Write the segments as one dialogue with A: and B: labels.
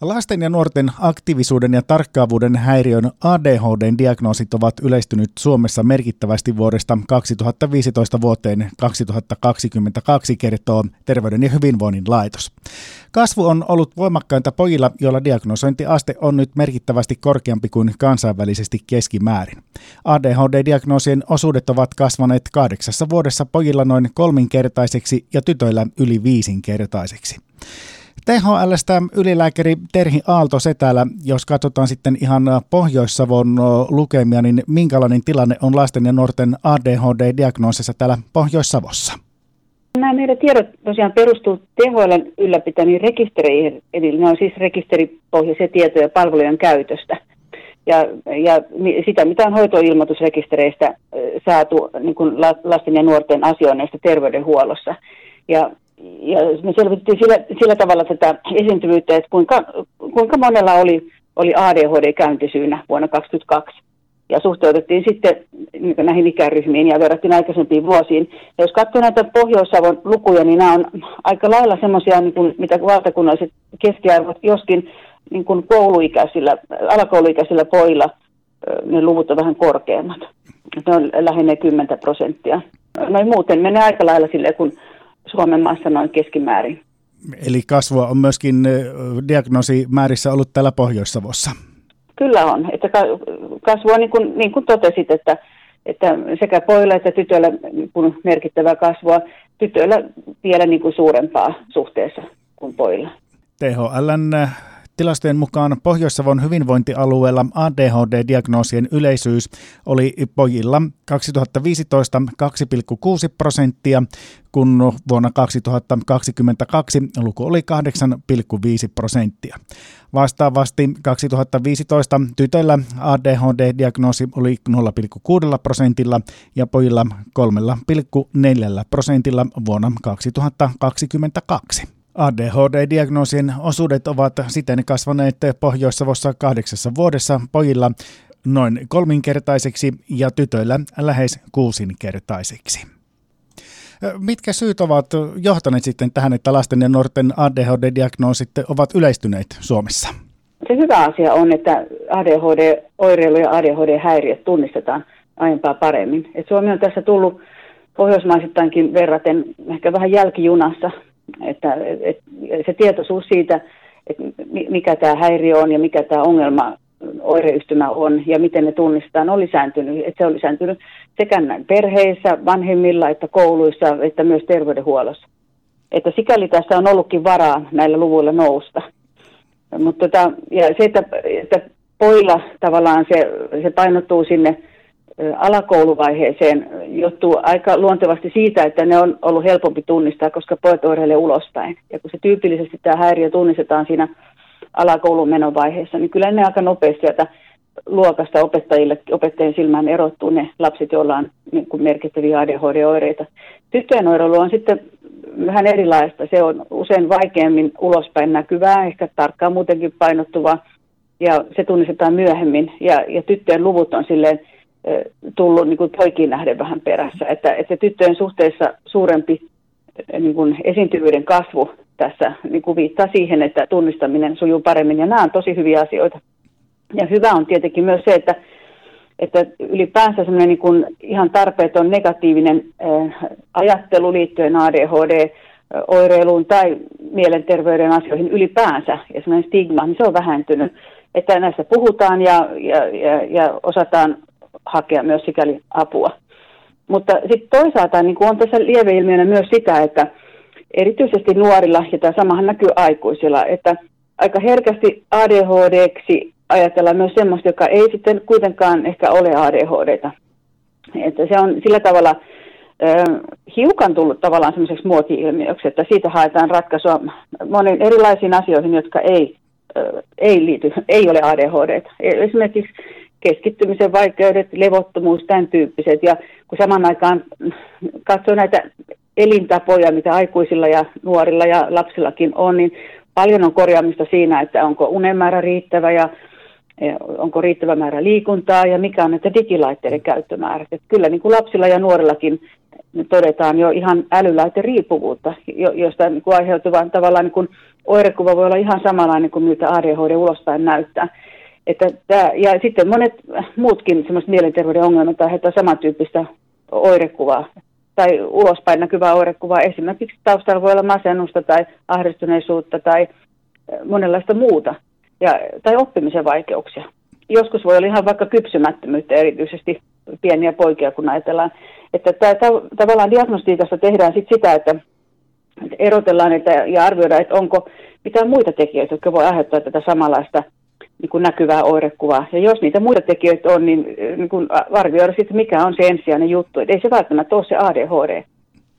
A: Lasten ja nuorten aktiivisuuden ja tarkkaavuuden häiriön ADHDn diagnoosit ovat yleistynyt Suomessa merkittävästi vuodesta 2015 vuoteen 2022, kertoo Terveyden ja hyvinvoinnin laitos. Kasvu on ollut voimakkainta pojilla, joilla diagnosointiaste on nyt merkittävästi korkeampi kuin kansainvälisesti keskimäärin. ADHD-diagnoosien osuudet ovat kasvaneet kahdeksassa vuodessa pojilla noin kolminkertaiseksi ja tytöillä yli viisinkertaiseksi. THLstä ylilääkäri Terhi Aalto Setälä, jos katsotaan sitten ihan Pohjois-Savon lukemia, niin minkälainen tilanne on lasten ja nuorten ADHD-diagnoosissa täällä Pohjois-Savossa?
B: Nämä meidän tiedot tosiaan perustuu THL ylläpitämiin rekistereihin, eli ne on siis rekisteripohjaisia tietoja palvelujen käytöstä. Ja, ja sitä, mitä on hoitoilmoitusrekistereistä saatu niin kuin lasten ja nuorten asioinneista terveydenhuollossa. Ja ja me selvitettiin sillä, sillä tavalla tätä esiintyvyyttä, että kuinka, kuinka monella oli, oli ADHD-käyntisyynä vuonna 2002. Ja suhteutettiin sitten niin näihin ikäryhmiin ja verrattiin aikaisempiin vuosiin. Ja jos katsoo näitä Pohjois-Savon lukuja, niin nämä on aika lailla semmoisia, niin kuin, mitä valtakunnalliset keskiarvot, joskin niin kuin kouluikäisillä, alakouluikäisillä poilla ne luvut on vähän korkeammat. Ne on lähinnä 10 prosenttia. Noin muuten menee aika lailla silleen, kun Suomen maassa noin keskimäärin.
A: Eli kasvua on myöskin diagnoosimäärissä ollut täällä Pohjois-Savossa?
B: Kyllä on. Että kasvua, niin kuin, niin kuin totesit, että, että sekä pojilla että tytöillä kuin merkittävää kasvua. Tytöillä vielä niin kuin suurempaa suhteessa kuin pojilla.
A: THLn Tilastojen mukaan Pohjois-Savon hyvinvointialueella ADHD-diagnoosien yleisyys oli pojilla 2015 2,6 prosenttia, kun vuonna 2022 luku oli 8,5 prosenttia. Vastaavasti 2015 tytöillä ADHD-diagnoosi oli 0,6 prosentilla ja pojilla 3,4 prosentilla vuonna 2022. ADHD-diagnoosien osuudet ovat siten kasvaneet Pohjois-Savossa kahdeksassa vuodessa pojilla noin kolminkertaiseksi ja tytöillä lähes kuusinkertaiseksi. Mitkä syyt ovat johtaneet sitten tähän, että lasten ja nuorten ADHD-diagnoosit ovat yleistyneet Suomessa?
B: Se hyvä asia on, että ADHD-oireilu ja ADHD-häiriöt tunnistetaan aiempaa paremmin. Et Suomi on tässä tullut pohjoismaisittainkin verraten ehkä vähän jälkijunassa että, et, se tietoisuus siitä, että mikä tämä häiriö on ja mikä tämä ongelma oireyhtymä on ja miten ne tunnistetaan, on lisääntynyt. Että se on lisääntynyt sekä perheissä, vanhemmilla että kouluissa että myös terveydenhuollossa. Että sikäli tässä on ollutkin varaa näillä luvuilla nousta. Mutta tota, ja se, että, että poilla tavallaan se, se painottuu sinne alakouluvaiheeseen johtuu aika luontevasti siitä, että ne on ollut helpompi tunnistaa, koska pojat oireilee ulospäin. Ja kun se tyypillisesti tämä häiriö tunnistetaan siinä alakoulun menovaiheessa, niin kyllä ne aika nopeasti sieltä luokasta opettajille, opettajien silmään erottuu ne lapset, joilla on niin kuin merkittäviä ADHD-oireita. Tyttöjen oireilu on sitten vähän erilaista. Se on usein vaikeammin ulospäin näkyvää, ehkä tarkkaan muutenkin painottuvaa, ja se tunnistetaan myöhemmin. Ja, ja tyttöjen luvut on silleen tullut niin kuin poikiin nähden vähän perässä. Että, että tyttöjen suhteessa suurempi niin kuin esiintyvyyden kasvu tässä niin kuin viittaa siihen, että tunnistaminen sujuu paremmin. Ja nämä on tosi hyviä asioita. Ja hyvä on tietenkin myös se, että, että ylipäänsä semmoinen niin kuin ihan tarpeeton negatiivinen ajattelu liittyen ADHD, oireiluun tai mielenterveyden asioihin ylipäänsä ja semmoinen stigma, niin se on vähentynyt. Että näistä puhutaan ja, ja, ja, ja osataan hakea myös sikäli apua. Mutta sitten toisaalta niin on tässä lieveilmiönä myös sitä, että erityisesti nuorilla, ja tämä samahan näkyy aikuisilla, että aika herkästi ADHDksi ajatellaan myös semmoista, joka ei sitten kuitenkaan ehkä ole ADHDta. Että se on sillä tavalla hiukan tullut tavallaan semmoiseksi muoti-ilmiöksi, että siitä haetaan ratkaisua moniin erilaisiin asioihin, jotka ei, ei, liity, ei ole ADHD. Esimerkiksi keskittymisen vaikeudet, levottomuus, tämän tyyppiset. Ja kun saman aikaan katsoo näitä elintapoja, mitä aikuisilla ja nuorilla ja lapsillakin on, niin paljon on korjaamista siinä, että onko unen määrä riittävä ja onko riittävä määrä liikuntaa ja mikä on näitä digilaitteiden käyttömäärät. Että kyllä niin kuin lapsilla ja nuorillakin todetaan jo ihan älylaitteen riippuvuutta, josta niin kuin aiheutuva tavallaan niin kuin oirekuva voi olla ihan samanlainen kuin miltä ADHD ulospäin näyttää. Että tämä, ja sitten monet muutkin semmoiset mielenterveyden ongelmat aiheuttavat samantyyppistä oirekuvaa tai ulospäin näkyvää oirekuvaa. Esimerkiksi taustalla voi olla masennusta tai ahdistuneisuutta tai monenlaista muuta ja, tai oppimisen vaikeuksia. Joskus voi olla ihan vaikka kypsymättömyyttä, erityisesti pieniä poikia, kun ajatellaan. Että tämä, tavallaan diagnostiikassa tehdään sit sitä, että erotellaan että, ja arvioidaan, että onko mitään muita tekijöitä, jotka voi aiheuttaa tätä samanlaista niin kuin näkyvää oirekuvaa. Ja jos niitä muita tekijöitä on, niin, niin kuin arvioida sitten, mikä on se ensisijainen juttu. Että ei se välttämättä ole se ADHD.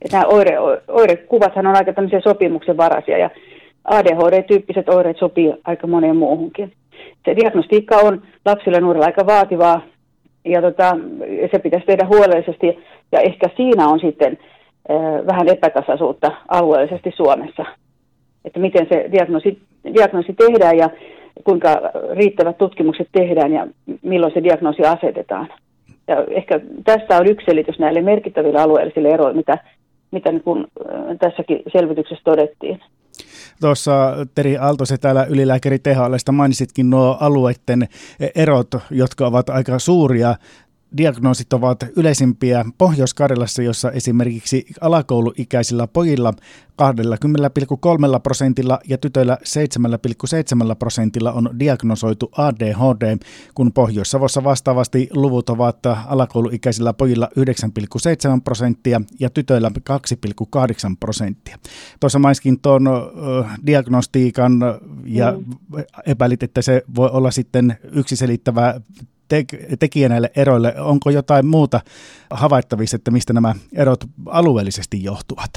B: Että nämä oire, oirekuvathan on aika tämmöisiä sopimuksen varasia ja ADHD-tyyppiset oireet sopii aika moneen muuhunkin. Se diagnostiikka on lapsille ja aika vaativaa ja tota, se pitäisi tehdä huolellisesti ja ehkä siinä on sitten äh, vähän epätasaisuutta alueellisesti Suomessa, että miten se diagnoosi, diagnoosi tehdään ja kuinka riittävät tutkimukset tehdään ja milloin se diagnoosi asetetaan. Ja ehkä tässä on yksi selitys näille merkittäville alueellisille eroille, mitä, mitä niin kuin tässäkin selvityksessä todettiin.
A: Tuossa Teri Aaltosen täällä ylilääkäri THLstä mainitsitkin nuo alueiden erot, jotka ovat aika suuria diagnoosit ovat yleisimpiä Pohjois-Karjalassa, jossa esimerkiksi alakouluikäisillä pojilla 20,3 prosentilla ja tytöillä 7,7 prosentilla on diagnosoitu ADHD, kun Pohjois-Savossa vastaavasti luvut ovat alakouluikäisillä pojilla 9,7 prosenttia ja tytöillä 2,8 prosenttia. Tuossa maiskin tuon diagnostiikan ja mm. epäilit, että se voi olla sitten yksiselittävä te- tekijä näille eroille. Onko jotain muuta havaittavissa, että mistä nämä erot alueellisesti johtuvat?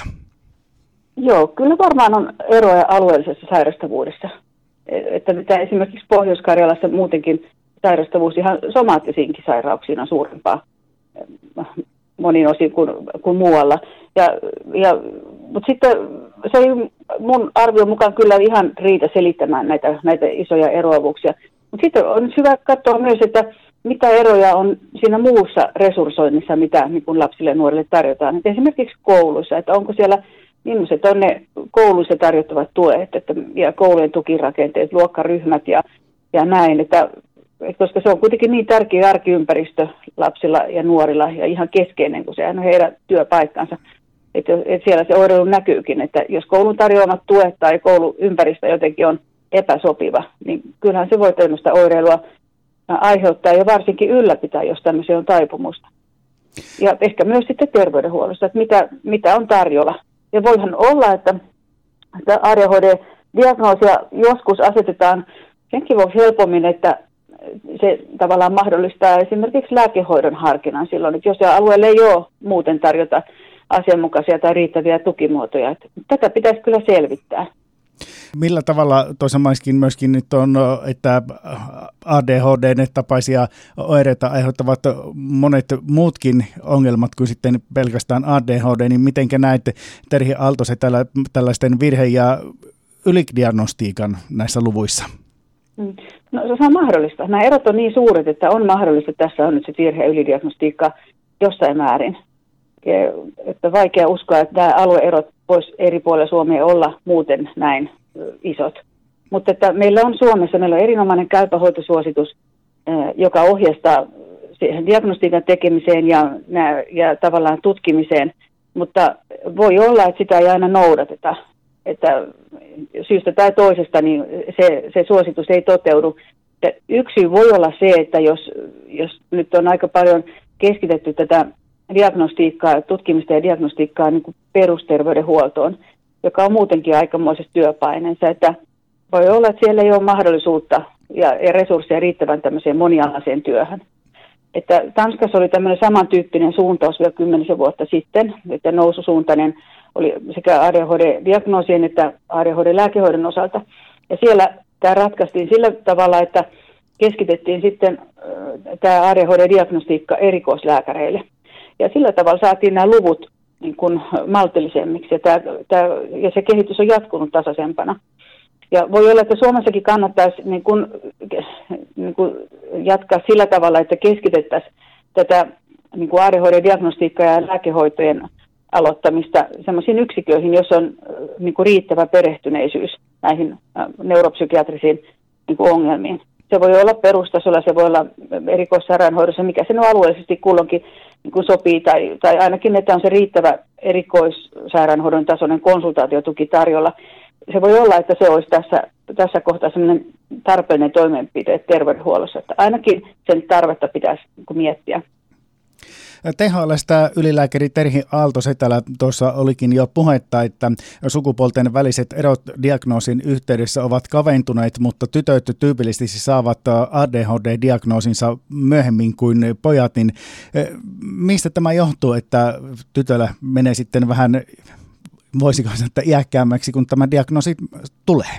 B: Joo, kyllä varmaan on eroja alueellisessa sairastavuudessa. Että mitä esimerkiksi Pohjois-Karjalassa muutenkin sairastavuus ihan somaattisiinkin sairauksiin on suurempaa monin osin kuin, kuin muualla. Ja, ja, mutta sitten se ei mun arvion mukaan kyllä ihan riitä selittämään näitä, näitä isoja eroavuuksia. Mutta sitten on hyvä katsoa myös, että mitä eroja on siinä muussa resurssoinnissa, mitä niin kuin lapsille ja nuorille tarjotaan. Et esimerkiksi kouluissa, että onko siellä, millaiset on ne kouluissa tarjottavat tuet että, ja koulujen tukirakenteet, luokkaryhmät ja, ja näin, että, koska se on kuitenkin niin tärkeä arkiympäristö lapsilla ja nuorilla ja ihan keskeinen, kun se on heidän työpaikkansa. Että, että siellä se oireilu näkyykin, että jos koulun tarjoamat tuet tai kouluympäristö jotenkin on epäsopiva, niin kyllähän se voi tämmöistä oireilua aiheuttaa ja varsinkin ylläpitää, jos tämmöisiä on taipumusta. Ja ehkä myös sitten terveydenhuollossa, että mitä, mitä on tarjolla. Ja voihan olla, että, että ADHD-diagnoosia joskus asetetaan senkin vuoksi helpommin, että se tavallaan mahdollistaa esimerkiksi lääkehoidon harkinnan silloin, että jos alueelle ei ole muuten tarjota asianmukaisia tai riittäviä tukimuotoja. Että tätä pitäisi kyllä selvittää.
A: Millä tavalla maiskin myöskin nyt on, että ADHD-tapaisia oireita aiheuttavat monet muutkin ongelmat kuin sitten pelkästään ADHD, niin miten näette Terhi Aaltose tällä, tällaisten virhe- ja ylidiagnostiikan näissä luvuissa?
B: Mm. No se on mahdollista. Nämä erot on niin suuret, että on mahdollista, että tässä on nyt se virhe- ylidiagnostiikka jossain määrin. Että vaikea uskoa, että nämä alueerot voisi eri puolilla Suomea olla muuten näin isot. Mutta että meillä on Suomessa meillä on erinomainen käypähoitosuositus, joka ohjastaa siihen diagnostiikan tekemiseen ja, ja tavallaan tutkimiseen, mutta voi olla, että sitä ei aina noudateta. Että syystä tai toisesta niin se, se suositus ei toteudu. Ja yksi voi olla se, että jos, jos nyt on aika paljon keskitetty tätä diagnostiikkaa, tutkimista ja diagnostiikkaa niin kuin perusterveydenhuoltoon, joka on muutenkin aikamoisessa työpaineensa, että voi olla, että siellä ei ole mahdollisuutta ja, ja resursseja riittävän tämmöiseen monialaiseen työhön. Että Tanskassa oli tämmöinen samantyyppinen suuntaus vielä kymmenisen vuotta sitten, että noususuuntainen oli sekä ADHD-diagnoosien että ADHD-lääkehoidon osalta. Ja siellä tämä ratkaistiin sillä tavalla, että keskitettiin sitten tämä ADHD-diagnostiikka erikoislääkäreille. Ja sillä tavalla saatiin nämä luvut niin kuin maltillisemmiksi ja, tämä, tämä, ja se kehitys on jatkunut tasaisempana. Ja voi olla, että Suomessakin kannattaisi niin kuin niin kuin jatkaa sillä tavalla, että keskitettäisiin tätä niin kuin ADHD-diagnostiikkaa ja lääkehoitojen aloittamista sellaisiin yksiköihin, joissa on niin kuin riittävä perehtyneisyys näihin neuropsykiatrisiin niin kuin ongelmiin. Se voi olla perustasolla, se voi olla erikoissairaanhoidossa, mikä sen on alueellisesti kulloinkin niin kuin sopii, tai, tai ainakin, että on se riittävä erikoissairaanhoidon tasoinen konsultaatiotuki tarjolla. Se voi olla, että se olisi tässä, tässä kohtaa sellainen tarpeellinen toimenpide terveydenhuollossa, että ainakin sen tarvetta pitäisi niin miettiä.
A: THLstä ylilääkäri Terhi Aalto-Setälä tuossa olikin jo puhetta, että sukupuolten väliset erot diagnoosin yhteydessä ovat kaventuneet, mutta tytöt tyypillisesti saavat ADHD-diagnoosinsa myöhemmin kuin pojat, niin eh, mistä tämä johtuu, että tytöllä menee sitten vähän, voisiko sanoa, iäkkäämmäksi, kun tämä diagnoosi tulee?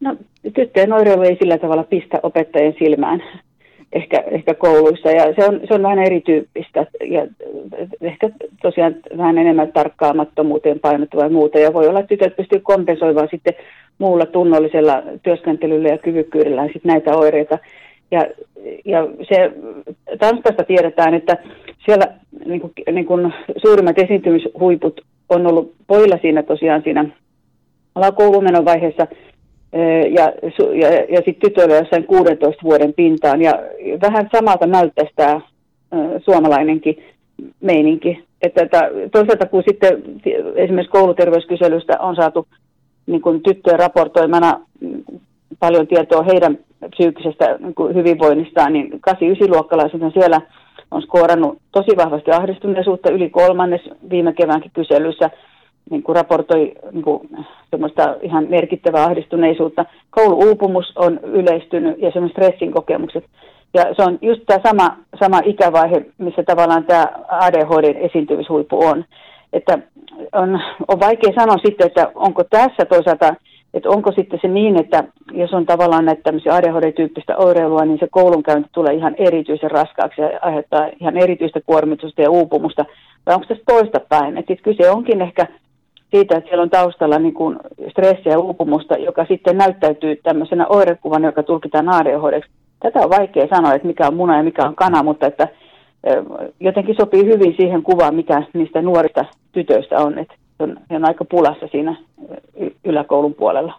B: No, tyttöjen oireilu ei sillä tavalla pistä opettajien silmään ehkä, ehkä kouluissa. Ja se on, se on vähän erityyppistä. Ja ehkä tosiaan vähän enemmän tarkkaamattomuuteen painottuva ja muuta. Ja voi olla, että tytöt pystyy kompensoimaan sitten muulla tunnollisella työskentelyllä ja kyvykkyydellä sitten näitä oireita. Ja, ja se, Tanskasta tiedetään, että siellä niin kuin, niin kuin suurimmat esiintymishuiput on ollut pojilla siinä tosiaan siinä alakoulumenon vaiheessa – ja, ja, ja sitten tytöillä jossain 16 vuoden pintaan. Ja vähän samalta näyttäisi tämä suomalainenkin meininki. Että, että toisaalta kun sitten esimerkiksi kouluterveyskyselystä on saatu niin kuin tyttöjen raportoimana mm, paljon tietoa heidän psyykkisestä niin kuin hyvinvoinnistaan, niin 8-9-luokkalaiset siellä on skoorannut tosi vahvasti ahdistuneisuutta yli kolmannes viime keväänkin kyselyssä – niin kuin raportoi niin kuin, semmoista ihan merkittävää ahdistuneisuutta. Kouluuupumus on yleistynyt ja semmoiset stressin kokemukset. Ja se on just tämä sama, sama ikävaihe, missä tavallaan tämä ADHD esiintymishuippu on. Että on, on vaikea sanoa sitten, että onko tässä toisaalta, että onko sitten se niin, että jos on tavallaan näitä tämmöisiä ADHD-tyyppistä oireilua, niin se koulunkäynti tulee ihan erityisen raskaaksi ja aiheuttaa ihan erityistä kuormitusta ja uupumusta. Vai onko tässä toista päin? Että kyse onkin ehkä siitä, että siellä on taustalla niin kuin stressiä ja uupumusta, joka sitten näyttäytyy tämmöisenä oirekuvan, joka tulkitaan ADHD. Tätä on vaikea sanoa, että mikä on muna ja mikä on kana, mutta että jotenkin sopii hyvin siihen kuvaan, mikä niistä nuorista tytöistä on. Että on, on aika pulassa siinä yläkoulun puolella.